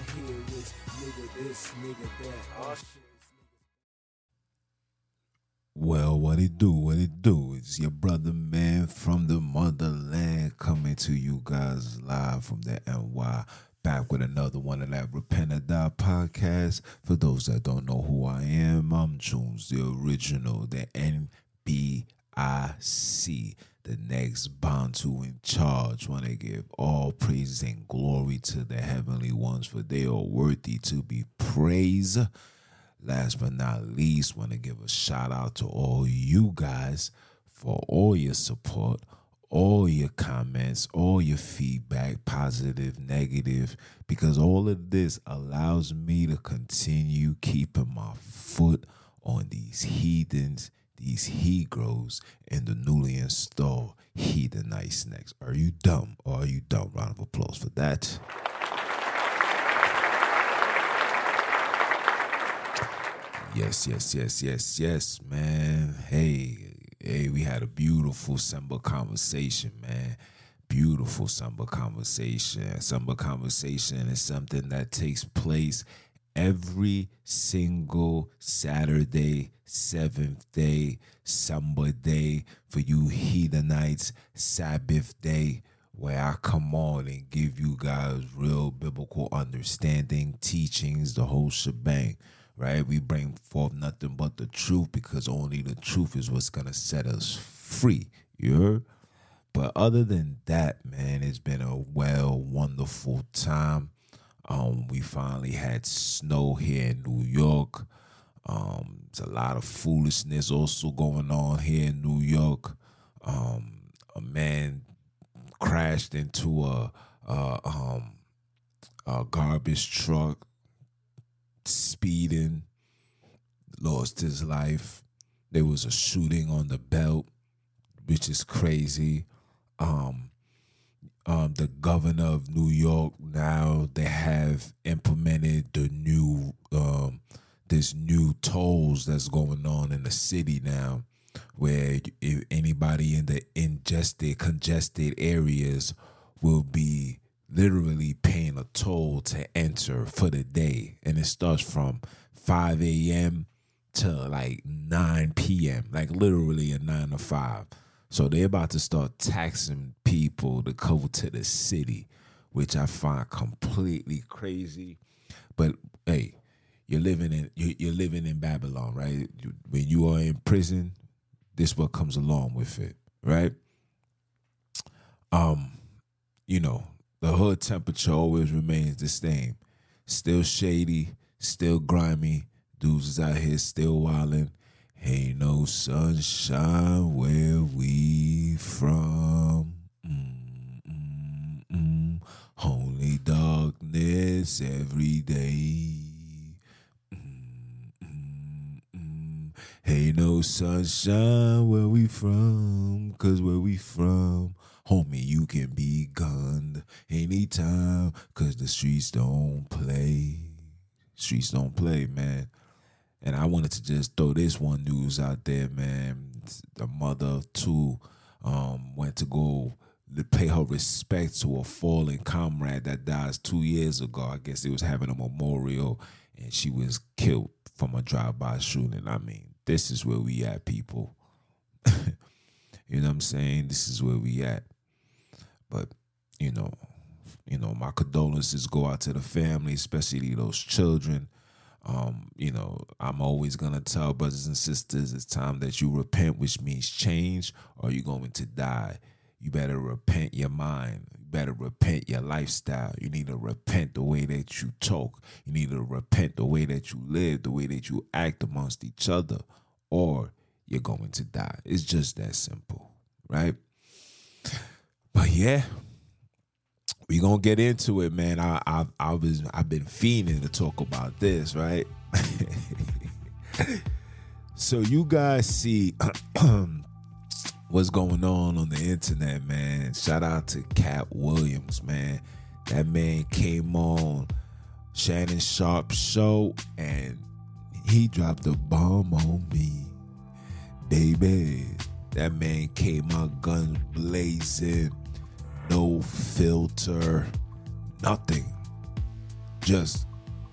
hear is nigga this, nigga that. Oh shit. Well, what it do, what it do. It's your brother, man, from the motherland, coming to you guys live from the NY. Back with another one of that Repent or Die podcast. For those that don't know who I am, I'm Jones, the original, the NBIC, the next Bantu in charge. Want to give all praises and glory to the heavenly ones, for they are worthy to be praised. Last but not least, want to give a shout out to all you guys for all your support, all your comments, all your feedback, positive, negative, because all of this allows me to continue keeping my foot on these heathens, these Hebrews, and the newly installed Heathenites snacks. Are you dumb or are you dumb? Round of applause for that. Yes, yes, yes, yes, yes, man. Hey, hey, we had a beautiful summer conversation, man. Beautiful summer conversation. Summer conversation is something that takes place every single Saturday, seventh day, summer day for you heathenites, Sabbath day, where I come on and give you guys real biblical understanding, teachings, the whole shebang right? We bring forth nothing but the truth because only the truth is what's gonna set us free. You heard? But other than that, man, it's been a well, wonderful time. Um, we finally had snow here in New York. Um, there's a lot of foolishness also going on here in New York. Um, a man crashed into a, a um a garbage truck speeding, lost his life. There was a shooting on the belt, which is crazy. Um, um, the governor of New York now they have implemented the new um, this new tolls that's going on in the city now, where if anybody in the ingested congested areas will be literally paying a toll to enter for the day. And it starts from 5 a.m. to like 9 p.m., like literally a 9 to 5. So they're about to start taxing people to go to the city, which I find completely crazy. But hey, you're living in you're living in Babylon, right? When you are in prison, this what comes along with it, right? Um, you know, the hood temperature always remains the same. Still shady, still grimy. Dudes is out here still wildin'. Ain't no sunshine where we from. Mm, mm, mm. Only darkness every day. Mm. Ain't no sunshine where we from, cause where we from Homie, you can be gunned anytime, cause the streets don't play. Streets don't play, man. And I wanted to just throw this one news out there, man. The mother two um, went to go to pay her respect to a fallen comrade that died two years ago. I guess they was having a memorial and she was killed from a drive-by shooting. I mean, this is where we at, people. you know what I'm saying? This is where we at. But you know, you know, my condolences go out to the family, especially those children. Um, you know, I'm always gonna tell brothers and sisters it's time that you repent, which means change, or you're going to die. You better repent your mind. You better repent your lifestyle. You need to repent the way that you talk. You need to repent the way that you live, the way that you act amongst each other, or you're going to die. It's just that simple, right? But yeah, we gonna get into it, man. I I I was I've been fiending to talk about this, right? so you guys see what's going on on the internet, man. Shout out to Katt Williams, man. That man came on Shannon Sharpe's show and he dropped a bomb on me, baby. That man came out guns blazing no filter, nothing. just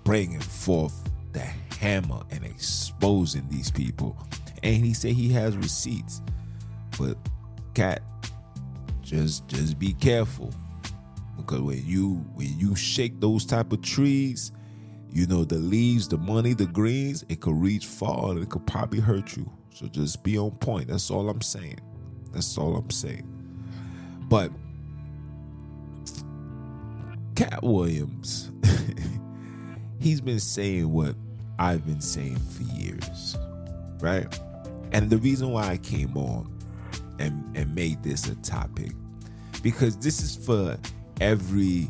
bringing forth the hammer and exposing these people. And he said he has receipts. But Katt, just just be careful. Because when you when you shake those type of trees, you know the leaves, the money, the greens, it could reach far and it could probably hurt you. So just be on point. That's all I'm saying. That's all I'm saying. But Katt Williams, he's been saying what I've been saying for years, right? And the reason why I came on and, and made this a topic, because this is for every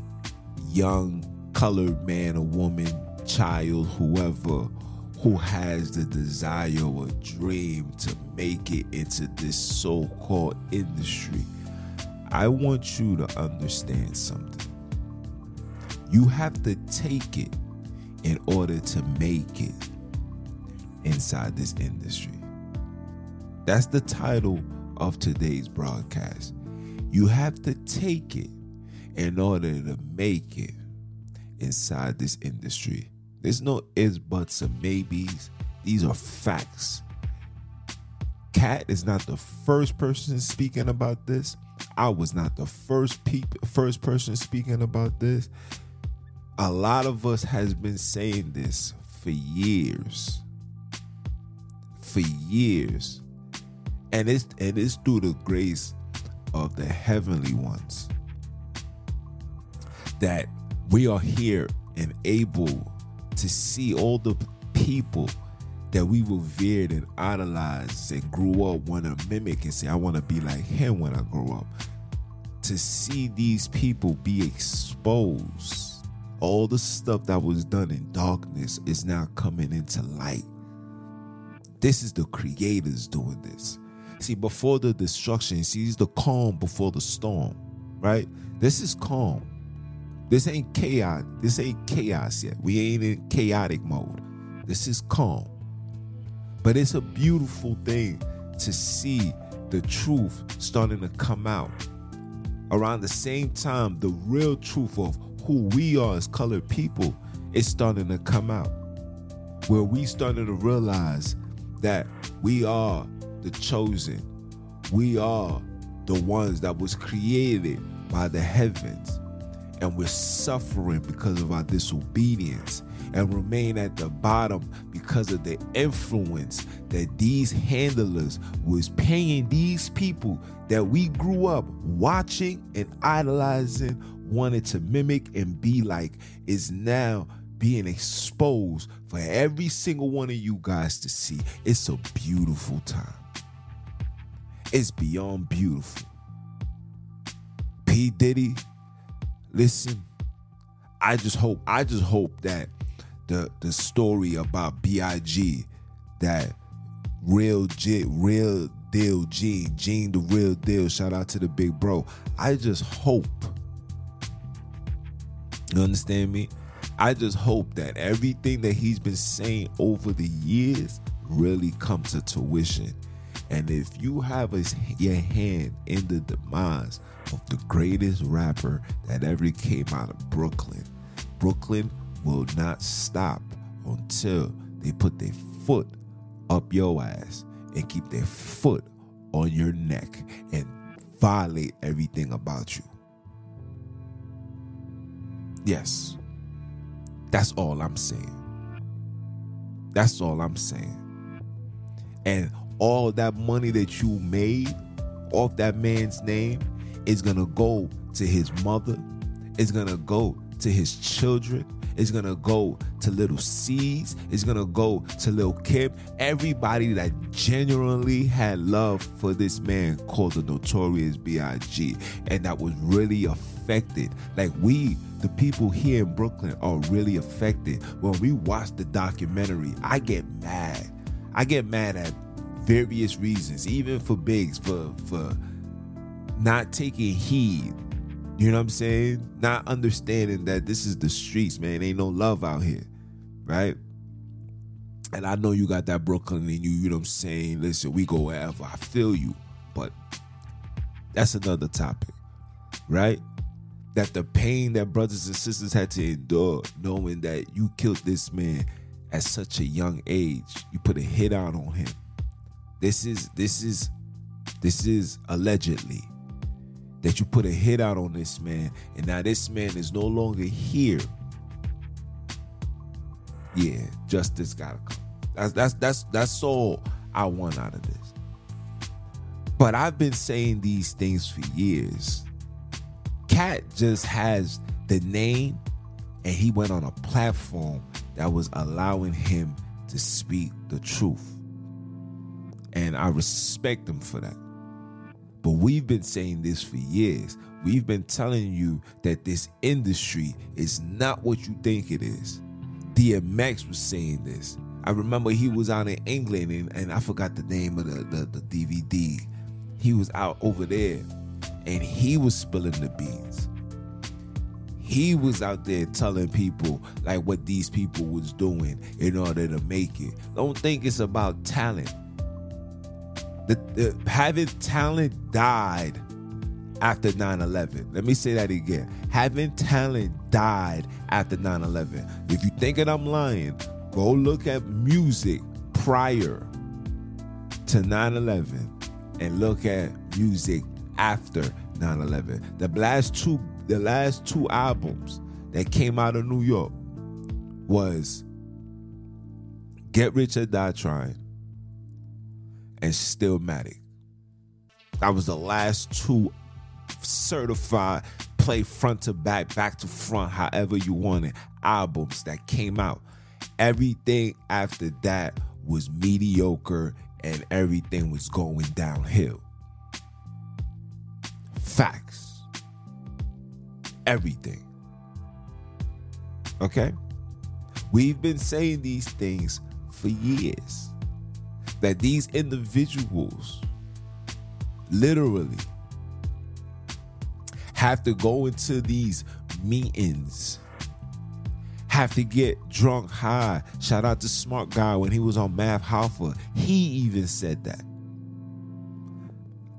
young colored man or woman, child, whoever who has the desire or dream to make it into this so called industry. I want you to understand something. You have to take it in order to make it inside this industry. That's the title of today's broadcast. You have to take it in order to make it inside this industry. There's no is, buts, or maybes. These are facts. Katt is not the first person speaking about this. I was not the first peop- first person speaking about this a lot of us has been saying this for years. For years. And it's and it's through the grace of the heavenly ones that we are here and able to see all the people that we revered and idolized and grew up want to mimic and say i want to be like him when i grow up. To see these people be exposed all the stuff that was done in darkness is now coming into light. This is the creators doing this. See, before the destruction, sees the calm before the storm, right? This is calm. This ain't chaos. This ain't chaos yet. We ain't in chaotic mode. This is calm. But it's a beautiful thing to see the truth starting to come out. Around the same time, the real truth of who we are as colored people is starting to come out. Where we starting to realize that we are the chosen. We are the ones that was created by the heavens. And we're suffering because of our disobedience and remain at the bottom because of the influence that these handlers was paying these people that we grew up watching and idolizing wanted to mimic and be like is now being exposed for every single one of you guys to see. It's a beautiful time. It's beyond beautiful. P. Diddy, listen, I just hope, I just hope that the the story about B.I.G. that real G, real deal Gene, Gene the real deal. Shout out to the big bro. I just hope you understand me? I just hope that everything that he's been saying over the years really comes to tuition. And if you have a, your hand in the demise of the greatest rapper that ever came out of Brooklyn, Brooklyn will not stop until they put their foot up your ass and keep their foot on your neck and violate everything about you. Yes. That's all I'm saying. That's all I'm saying. And all that money that you made off that man's name is going to go to his mother, it's going to go to his children, it's gonna go to little Cease. It's gonna go to little Kim. Everybody that genuinely had love for this man called the Notorious B.I.G. and that was really affected. Like we the people here in Brooklyn are really affected. When we watch the documentary, I get mad. I get mad at various reasons, even for Biggs, for for not taking heed. You know what I'm saying? Not understanding that this is the streets, man. Ain't no love out here, right? And I know you got that Brooklyn in you, you know what I'm saying? Listen, we go wherever. I feel you. But that's another topic, right? that the pain that brothers and sisters had to endure, knowing that you killed this man at such a young age, you put a hit out on him. This is this is this is allegedly that you put a hit out on this man, and now this man is no longer here. Yeah, justice gotta come. That's that's that's that's all I want out of this. But I've been saying these things for years. Katt just has the name, and he went on a platform that was allowing him to speak the truth. And I respect him for that. But we've been saying this for years. We've been telling you that this industry is not what you think it is. DMX was saying this. I remember he was out in England and, and I forgot the name of the, the, the DVD. He was out over there and he was spilling the beans. He was out there telling people like what these people was doing in order to make it. Don't think it's about talent. The, the having talent died after 9-11 let me say that again. Having talent died after 9-11 if you thinking i'm lying go look at music prior to 9-11 and look at music after 9-11 the last two the last two albums that came out of new york was get rich or die trying and Stillmatic. That was the last two certified play front to back, back to front, however you want it, albums that came out. Everything after that was mediocre and everything was going downhill. Facts. Everything. Okay? We've been saying these things for years that these individuals literally have to go into these meetings have to get drunk high. Shout out to smart guy when he was on math Hoffa. he even said that.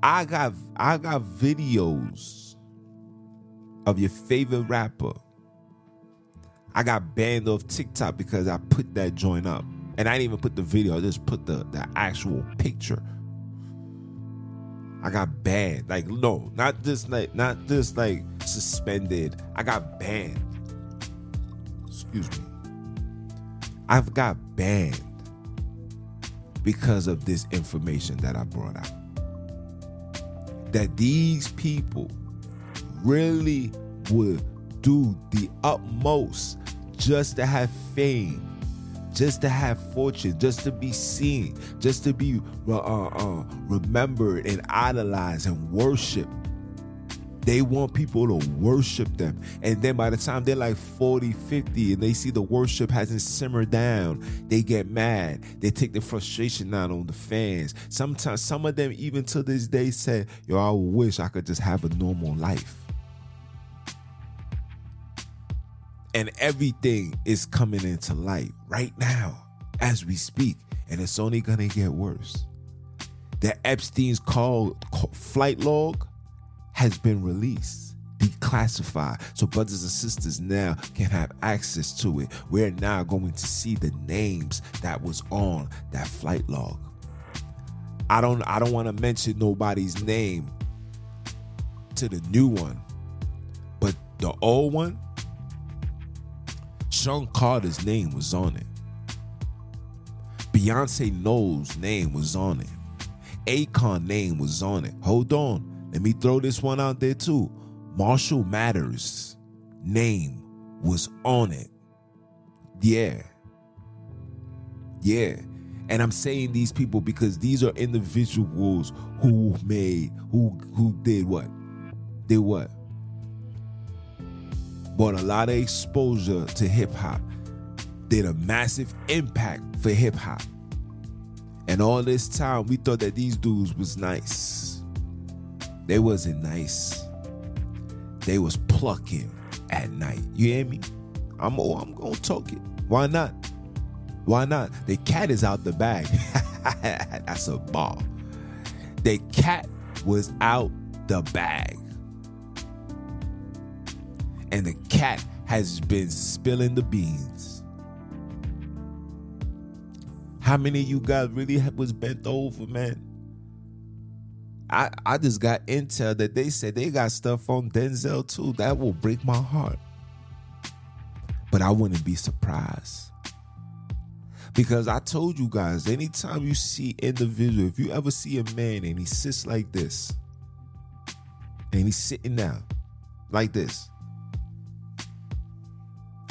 I got i got videos of your favorite rapper. I got banned off tiktok because i put that joint up and I didn't even put the video, I just put the, the actual picture. I got banned. Like, no, not just like not just like suspended. I got banned. Excuse me. I've got banned because of this information that I brought out. That these people really would do the utmost just to have fame just to have fortune, just to be seen, just to be uh, uh, remembered and idolized and worshiped. They want people to worship them. And then by the time they're like 40, 50, and they see the worship hasn't simmered down, they get mad. They take the frustration out on the fans. Sometimes, some of them, even to this day, say, Yo, I wish I could just have a normal life. And everything is coming into light right now as we speak. And it's only going to get worse. The epstein's call, flight log has been released declassified. So brothers and sisters now can have access to it. We're now going to see the names that was on that flight log. I don't i don't want to mention nobody's name to the new one but the old one Sean Carter's name was on it. Beyonce Knowles' name was on it. Akon name was on it. Hold on. Let me throw this one out there too. Marshall Mathers' name was on it. Yeah. Yeah. And I'm saying these people because these are individuals who made who who did what? Did what? Brought a lot of exposure to hip hop, did a massive impact for hip hop. And all this time, we thought that these dudes was nice. They wasn't nice. They was plucking at night. You hear me? I'm oh, I'm gonna talk it. Why not? Why not? The cat is out the bag. That's a ball. The cat was out the bag. And the cat has been spilling the beans. How many of you guys really was bent over, man? I, I just got intel that they said they got stuff on Denzel too. That will break my heart. But I wouldn't be surprised. Because I told you guys, anytime you see individual, if you ever see a man and he sits like this, and he's sitting down like this,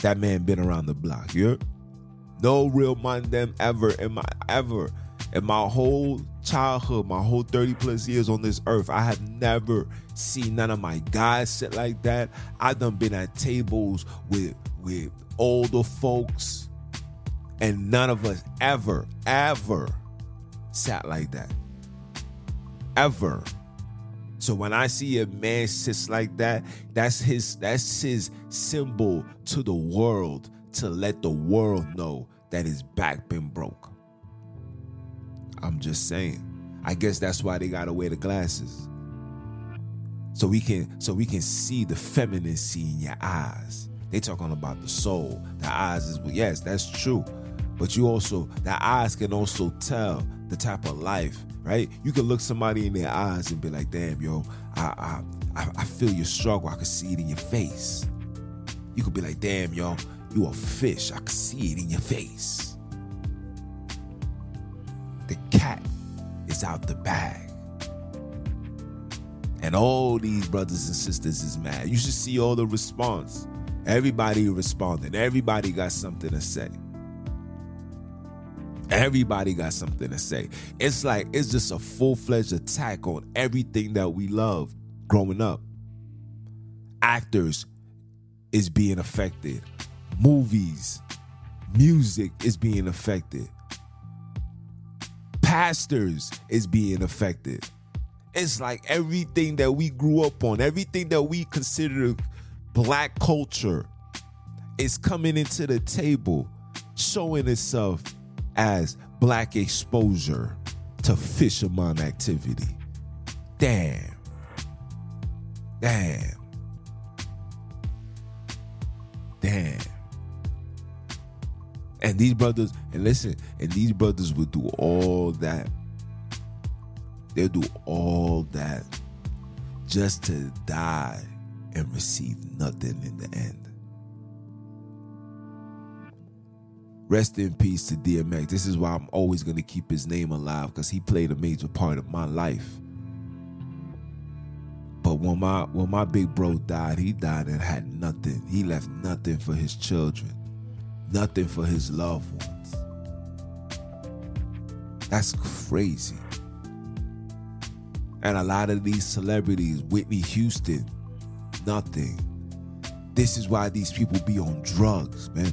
that man been around the block. You no real man them ever in my ever in my whole childhood, my whole 30 plus years on this earth, I have never seen none of my guys sit like that. I done been at tables with with older folks, and none of us ever, ever sat like that. Ever. So when I see a man sits like that, that's his that's his symbol to the world to let the world know that his back been broke. I'm just saying. I guess that's why they gotta wear the glasses. So we can so we can see the femininity in your eyes. They talking about the soul. The eyes is well, yes, that's true. But you also the eyes can also tell the type of life, right? You can look somebody in their eyes and be like, damn, yo, I I I feel your struggle. I can see it in your face. You could be like, damn, yo, you a fish. I can see it in your face. The cat is out the bag. And all these brothers and sisters is mad. You should see all the response. Everybody responding. Everybody got something to say. Everybody got something to say. It's like it's just a full-fledged attack on everything that we love growing up. Actors is being affected. Movies, music is being affected pastors is being affected. It's like everything that we grew up on, everything that we consider black culture is coming into the table, showing itself as black exposure to fisherman activity. Damn. Damn. Damn. And these brothers, and listen, and these brothers will do all that. They'll do all that just to die and receive nothing in the end. Rest in peace to DMX. This is why I'm always going to keep his name alive because he played a major part of my life. But when my when my big bro died, he died and had nothing. He left nothing for his children nothing for his loved ones. That's crazy. And a lot of these celebrities, Whitney Houston, nothing. This is why these people be on drugs, man.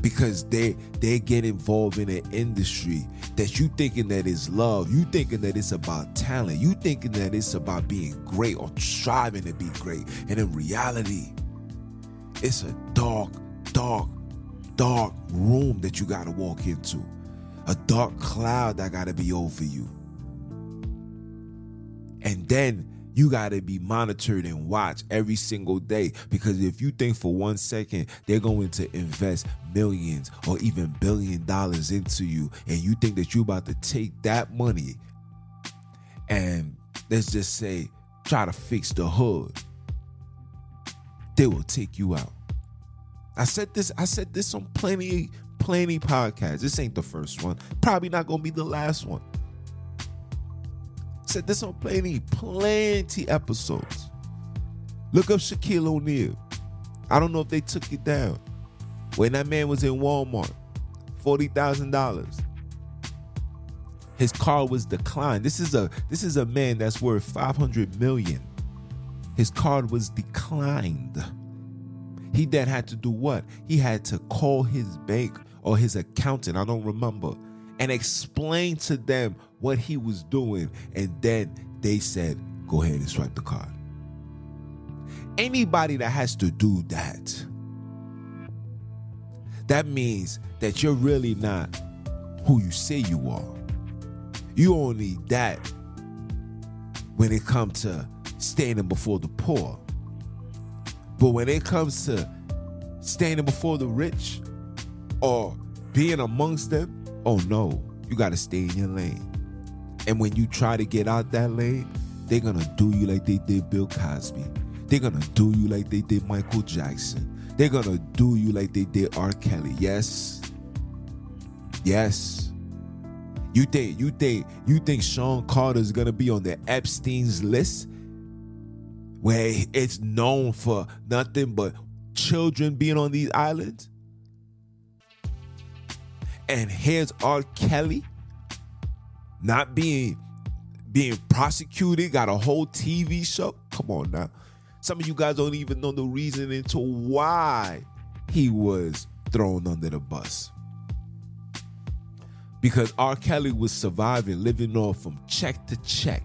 Because they they get involved in an industry that you thinking that is love, you thinking that it's about talent, you thinking that it's about being great or striving to be great. And in reality, it's a dark, dark, dark room that you got to walk into, a dark cloud that got to be over you. And then you got to be monitored and watched every single day because if you think for one second they're going to invest millions or even billion dollars into you and you think that you're about to take that money and let's just say try to fix the hood they will take you out I said this, I said this on plenty, plenty podcasts. This ain't the first one. Probably not gonna be the last one. Said this on plenty, plenty episodes. Look up Shaquille O'Neal. I don't know if they took it down. When that man was in Walmart, $40,000. His car was declined. This is a this is a man that's worth 500 million. His card was declined. He then had to do what? He had to call his bank or his accountant, I don't remember, and explain to them what he was doing. And then they said, go ahead and swipe the card. Anybody that has to do that, that means that you're really not who you say you are. You only that when it comes to standing before the poor. But when it comes to standing before the rich or being amongst them, oh no, you got to stay in your lane. And when you try to get out that lane, they're going to do you like they did Bill Cosby. They're going to do you like they did Michael Jackson. They're going to do you like they did R. Kelly. Yes. Yes. You think you think you think Sean Carter is gonna be on the Epstein's list, where it's known for nothing but children being on these islands? And here's R. Kelly not being being prosecuted, got a whole TV show. Come on now. Some of you guys don't even know the reason into why he was thrown under the bus because R. Kelly was surviving, living off from check to check.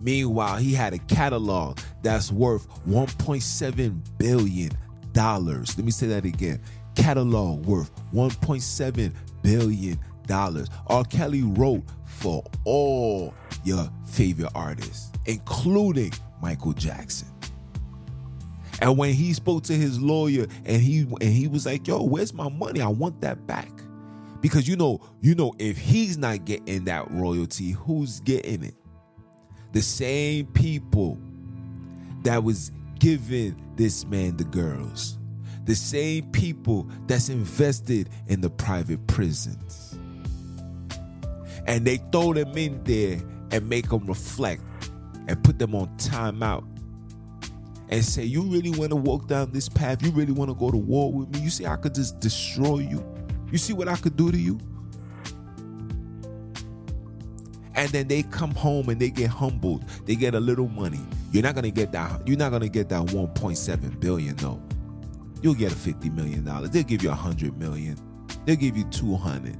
Meanwhile, he had a catalog that's worth 1.7 billion dollars. Let me say that again. Catalog worth 1.7 billion dollars. R. Kelly wrote for all your favorite artists, including Michael Jackson. And when he spoke to his lawyer and he and he was like, "Yo, where's my money? I want that back." Because you know, you know, if he's not getting that royalty, who's getting it? The same people that was giving this man the girls. The same people that's invested in the private prisons. And they throw them in there and make them reflect and put them on timeout and say, You really want to walk down this path? You really want to go to war with me? You see, I could just destroy you. You see what I could do to you? And then they come home and they get humbled. They get a little money. You're not gonna get that. You're not gonna get that 1.7 billion though. You'll get a 50 million dollars. They'll give you a hundred million. They'll give you 200.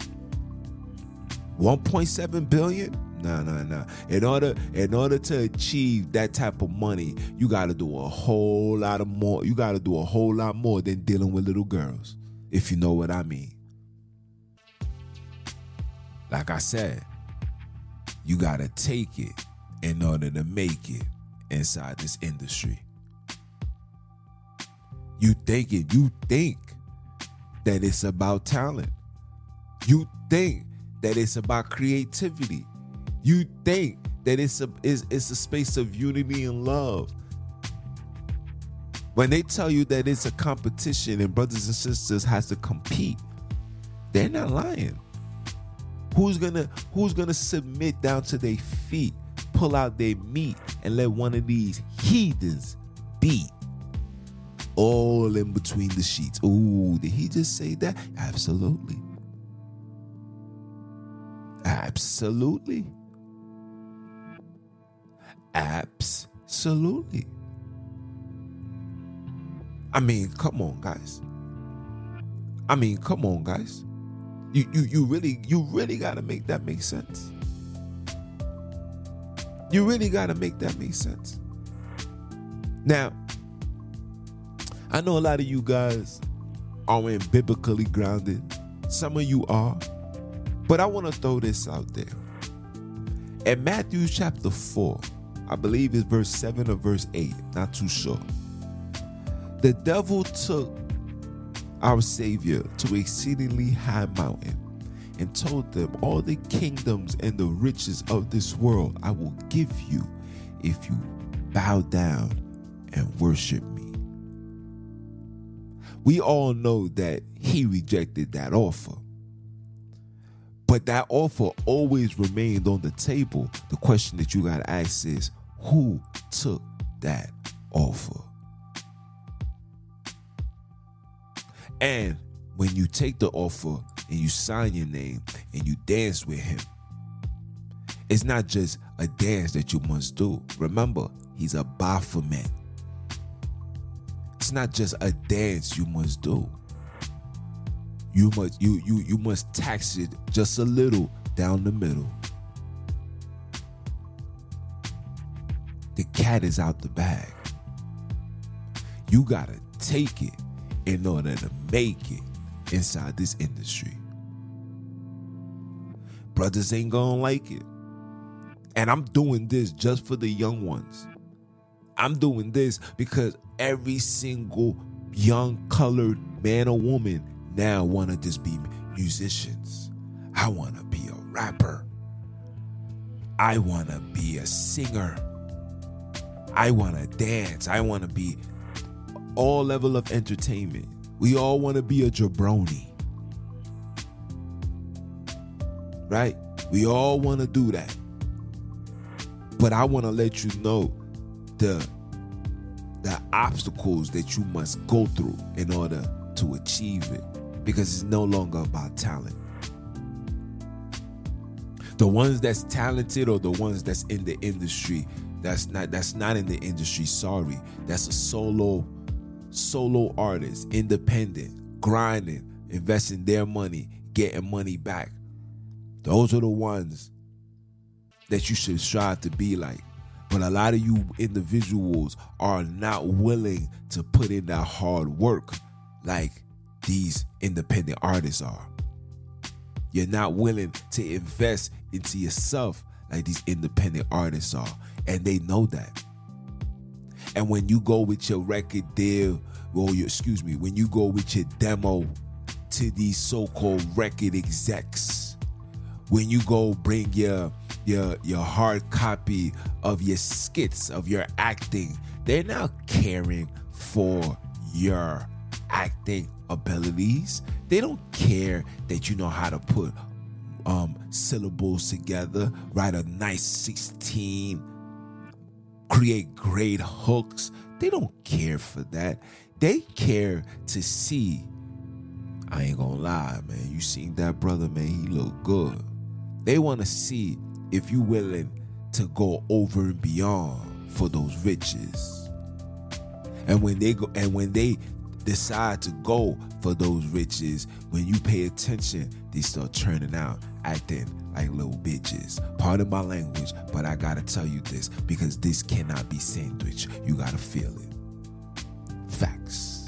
1.7 billion? No, no, no. In order, in order to achieve that type of money, you got to do a whole lot of more. You got to do a whole lot more than dealing with little girls, if you know what I mean. Like I said, you got to take it in order to make it inside this industry. You think it, you think that it's about talent. You think that it's about creativity. You think that it's a it's, it's a space of unity and love. When they tell you that it's a competition and brothers and sisters has to compete, they're not lying. Who's gonna who's gonna submit down to their feet, pull out their meat, and let one of these heathens beat all in between the sheets? Ooh, did he just say that? Absolutely. Absolutely. Absolutely. I mean, come on, guys. I mean, come on, guys. You you you really you really gotta make that make sense. You really gotta make that make sense. Now, I know a lot of you guys aren't biblically grounded. Some of you are. But I want to throw this out there. In Matthew chapter 4, I believe it's verse 7 or verse 8, not too sure. The devil took our Savior to exceedingly high mountain and told them, All the kingdoms and the riches of this world I will give you if you bow down and worship. We all know that he rejected that offer. But that offer always remained on the table. The question that you got to ask is who took that offer? And when you take the offer and you sign your name and you dance with him, it's not just a dance that you must do. Remember, he's a Baphomet. It's not just a dance you must do. You must you you you must tax it just a little down the middle. The cat is out the bag. You gotta take it in order to make it inside this industry. Brothers ain't gonna like it. And I'm doing this just for the young ones. I'm doing this because every single young colored man or woman now want to just be musicians. I want to be a rapper. I want to be a singer. I want to dance. I want to be all level of entertainment. We all want to be a jabroni. Right? We all want to do that. But I want to let you know the the obstacles that you must go through in order to achieve it because it's no longer about talent. The ones that's talented or the ones that's in the industry that's not that's not in the industry, sorry. That's a solo solo artist, independent, grinding, investing their money, getting money back. Those are the ones that you should strive to be like. But a lot of you individuals are not willing to put in that hard work like these independent artists are. You're not willing to invest into yourself like these independent artists are. And they know that. And when you go with your record deal, well, you, excuse me, when you go with your demo to these so-called record execs, when you go bring your your your hard copy of your skits of your acting, they're not caring for your acting abilities. They don't care that you know how to put um, syllables together, write a nice 16 create great hooks. They don't care for that. They care to see. I ain't gonna lie, man. You seen that brother, man? He look good. They want to see if you're willing to go over and beyond for those riches. And when they go, and when they decide to go for those riches, when you pay attention, they start turning out, acting like little bitches. Pardon my language, but I gotta tell you this because this cannot be sandwich. You gotta feel it. Facts.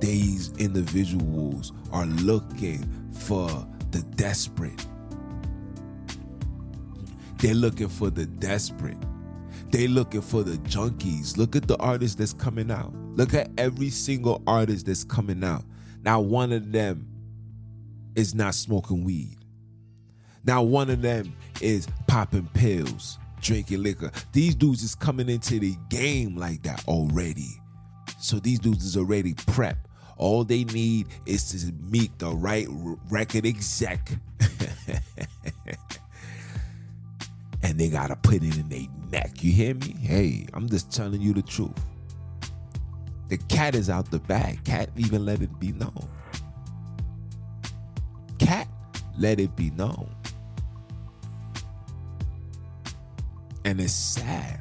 These individuals are looking for the desperate. They're looking for the desperate. They're looking for the junkies. Look at the artists that's coming out. Look at every single artist that's coming out. Now one of them is not smoking weed. Now one of them is popping pills, drinking liquor. These dudes is coming into the game like that already. So these dudes is already prepped. All they need is to meet the right record exec. and they gotta put it in their neck. You hear me? Hey, I'm just telling you the truth. The cat is out the bag. Katt even let it be known. Katt let it be known. And it's sad.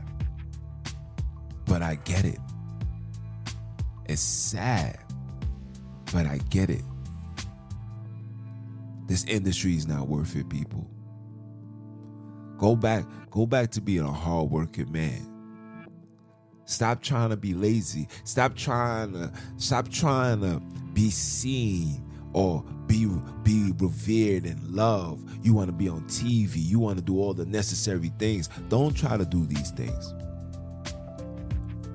But I get it. It's sad. But I get it. This industry is not worth it, people. Go back, go back to being a hardworking man. Stop trying to be lazy. Stop trying to stop trying to be seen or be be revered and loved. You want to be on TV. You want to do all the necessary things. Don't try to do these things.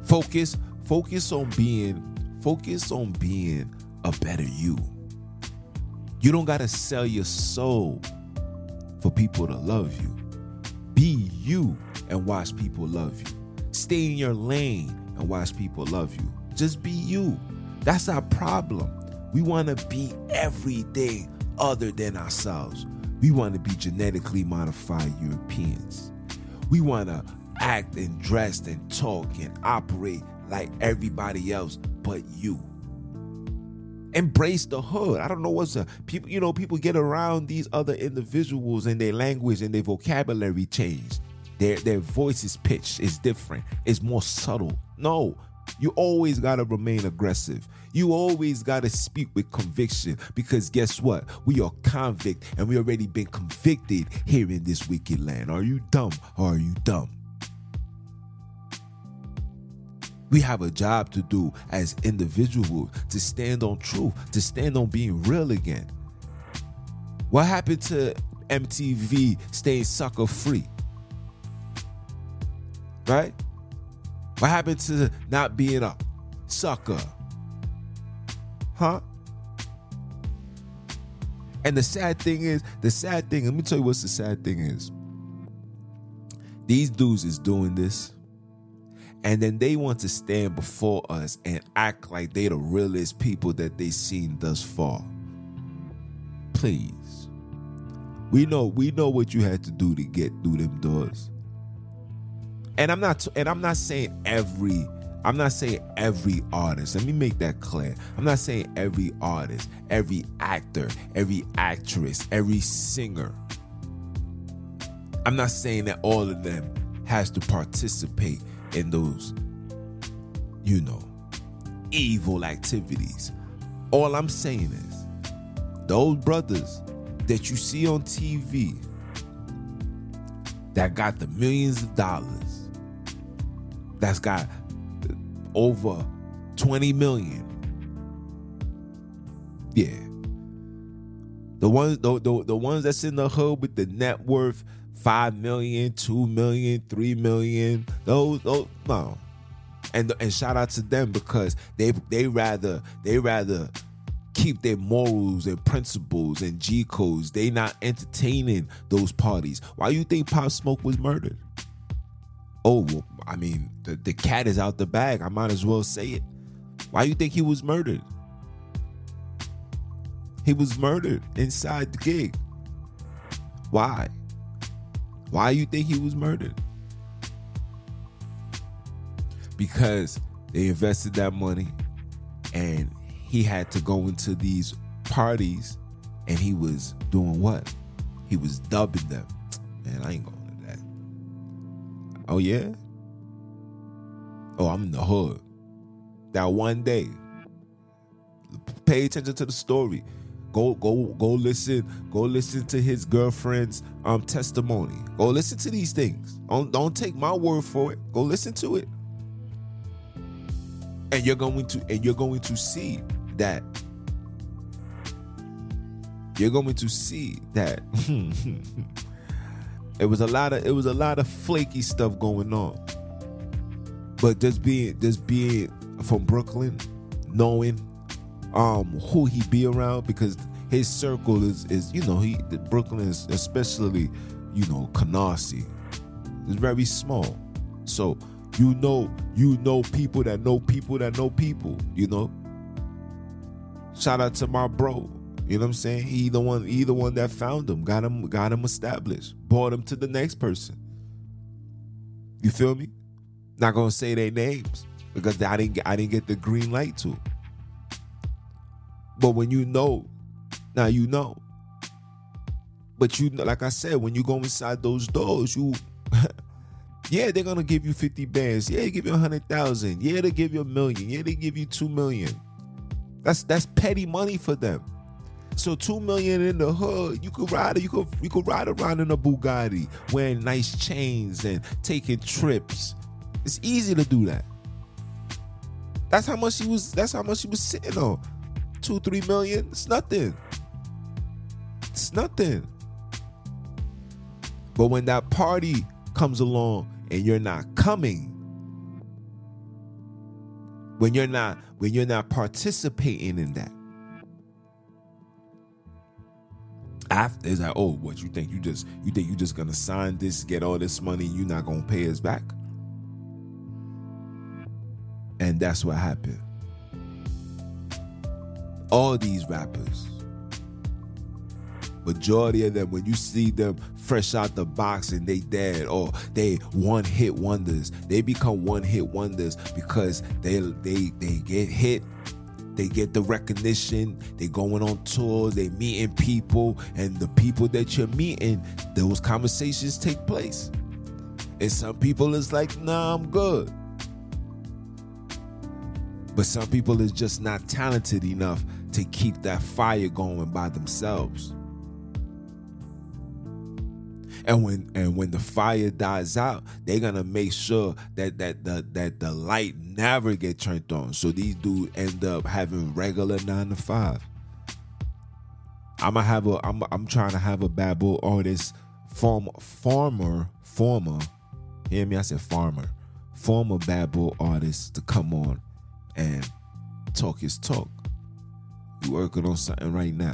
Focus focus on being focus on being a better you. You don't got to sell your soul for people to love you. Be you and watch people love you. Stay in your lane and watch people love you. Just be you. That's our problem. We want to be everything other than ourselves. We want to be genetically modified Europeans. We want to act and dress and talk and operate like everybody else but you. Embrace the hood. I don't know what's a people, you know, people get around these other individuals and their language and their vocabulary change. Their their voice is pitched, is different, it's more subtle. No, you always gotta remain aggressive. You always gotta speak with conviction because guess what? We are convict and we already been convicted here in this wicked land. Are you dumb or are you dumb? We have a job to do as individuals to stand on truth, to stand on being real again. What happened to MTV staying sucker free? Right? What happened to not being a sucker? Huh? And the sad thing is, the sad thing, let me tell you what's the sad thing is. These dudes is doing this, and then they want to stand before us and act like they're the realest people that they've seen thus far. Please. We know we know what you had to do to get through them doors. And I'm not and I'm not saying every I'm not saying every artist. Let me make that clear. I'm not saying every artist, every actor, every actress, every singer. I'm not saying that all of them has to participate in those, you know, evil activities. All I'm saying is, those brothers that you see on TV that got the millions of dollars, that's got over 20 million. Yeah. The ones the, the, the ones that's in the hood with the net worth 5 million, 2 million, 3 million, those those no. And and shout out to them because they they rather they rather keep their morals and principles and G codes. They not entertaining those parties. Why you think Pop Smoke was murdered? Oh, well, I mean, the, the cat is out the bag. I might as well say it. Why you think he was murdered? He was murdered inside the gig. Why? Why you think he was murdered? Because they invested that money and he had to go into these parties and he was doing what? He was dubbing them. Man, I ain't going to that. Oh yeah? Oh, I'm in the hood. That one day. Pay attention to the story. Go go go listen. Go listen to his girlfriend's um testimony. Go listen to these things. Don't don't take my word for it. Go listen to it. And you're going to and you're going to see that you're going to see that it was a lot of it was a lot of flaky stuff going on. But just being just being from Brooklyn, knowing um who he be around because his circle is is you know he Brooklyn is especially you know Canarsie is very small, so you know you know people that know people that know people. You know. Shout out to my bro. You know what I'm saying? He the one, he the one that found him, got him, got him established, brought him to the next person. You feel me? Not gonna say their names because I didn't, I didn't get the green light to. But when you know, now you know. But you, like I said, when you go inside those doors, you, yeah, they're gonna give you 50 bands. Yeah, they give you a hundred thousand. Yeah, they give you a million. Yeah, they give you two million. That's that's petty money for them. So two million in the hood, you could ride you could you could ride around in a Bugatti wearing nice chains and taking trips. It's easy to do that. That's how much she was. That's how much she was sitting on. Two, three million. It's nothing. It's nothing. But when that party comes along and you're not coming, when you're not when you're not participating in that, after it's like, oh, what you think you just you think you just gonna sign this, get all this money, you're not gonna pay us back? And that's what happened. All these rappers, majority of them, when you see them fresh out the box and they dead or they one hit wonders, they become one hit wonders because they they they get hit they get the recognition they going on tours they meeting people and the people that you're meeting those conversations take place. And some people is like nah i'm good. But some people is just not talented enough to keep that fire going by themselves and when and when the fire dies out they're gonna make sure that that the that the light never get turned on so these dudes end up having regular nine to five i'm gonna have a i'm, I'm trying to have a bad boy artist form former former Hear me? I said farmer. Former bad boy artist to come on and talk his talk. You working on something right now.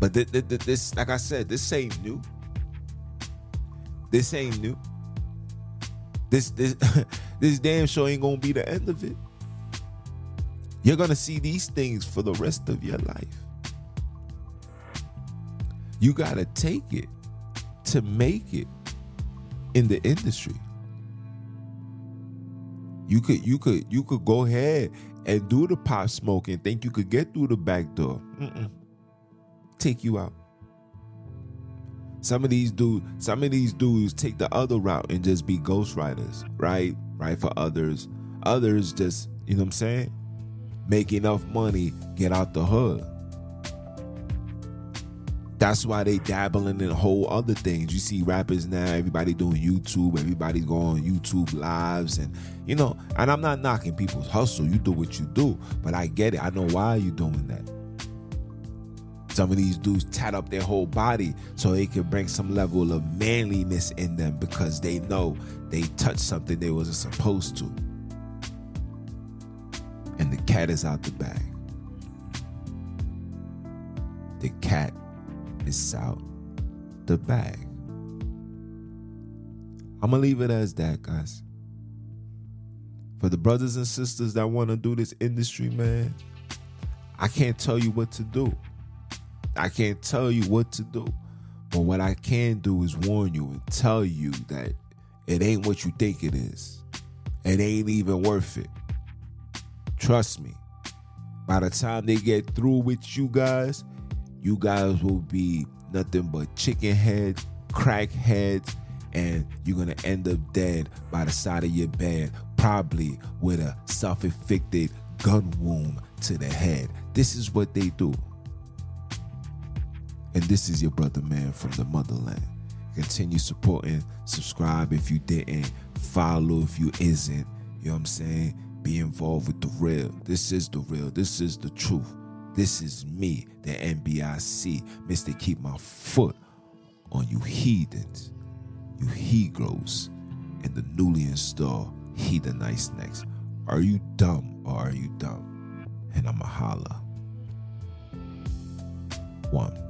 But th- th- th- this, like I said, this ain't new. This ain't new. This this this damn show ain't gonna be the end of it. You're gonna see these things for the rest of your life. You gotta take it to make it in the industry. You could you could you could go ahead and do the pop smoke and think you could get through the back door. Mm-mm. Take you out. Some of these dudes, some of these dudes take the other route and just be ghostwriters, right? Right for others. Others just, you know what I'm saying? Make enough money, get out the hood. That's why they dabbling in whole other things. You see rappers now, everybody doing YouTube, everybody going YouTube lives, and you know, and I'm not knocking people's hustle. You do what you do, but I get it. I know why you doing that. Some of these dudes tat up their whole body so they can bring some level of manliness in them because they know they touched something they wasn't supposed to. And the cat is out the bag. The cat is out the bag. I'm gonna leave it as that, guys. For the brothers and sisters that want to do this industry, man, I can't tell you what to do. I can't tell you what to do. But what I can do is warn you and tell you that it ain't what you think it is. It ain't even worth it. Trust me. By the time they get through with you guys, you guys will be nothing but chicken heads, crack heads, and you're gonna end up dead by the side of your bed, probably with a self-inflicted gun wound to the head. This is what they do. And this is your brother man from the motherland. Continue supporting, subscribe if you didn't, follow if you isn't. You know what I'm saying? Be involved with the real. This is the real. This is the truth. This is me, the NBIC. Mister, keep my foot on you heathens, you Hebrews, and the newly installed heathenites next. Are you dumb or are you dumb? And I'ma holla. One.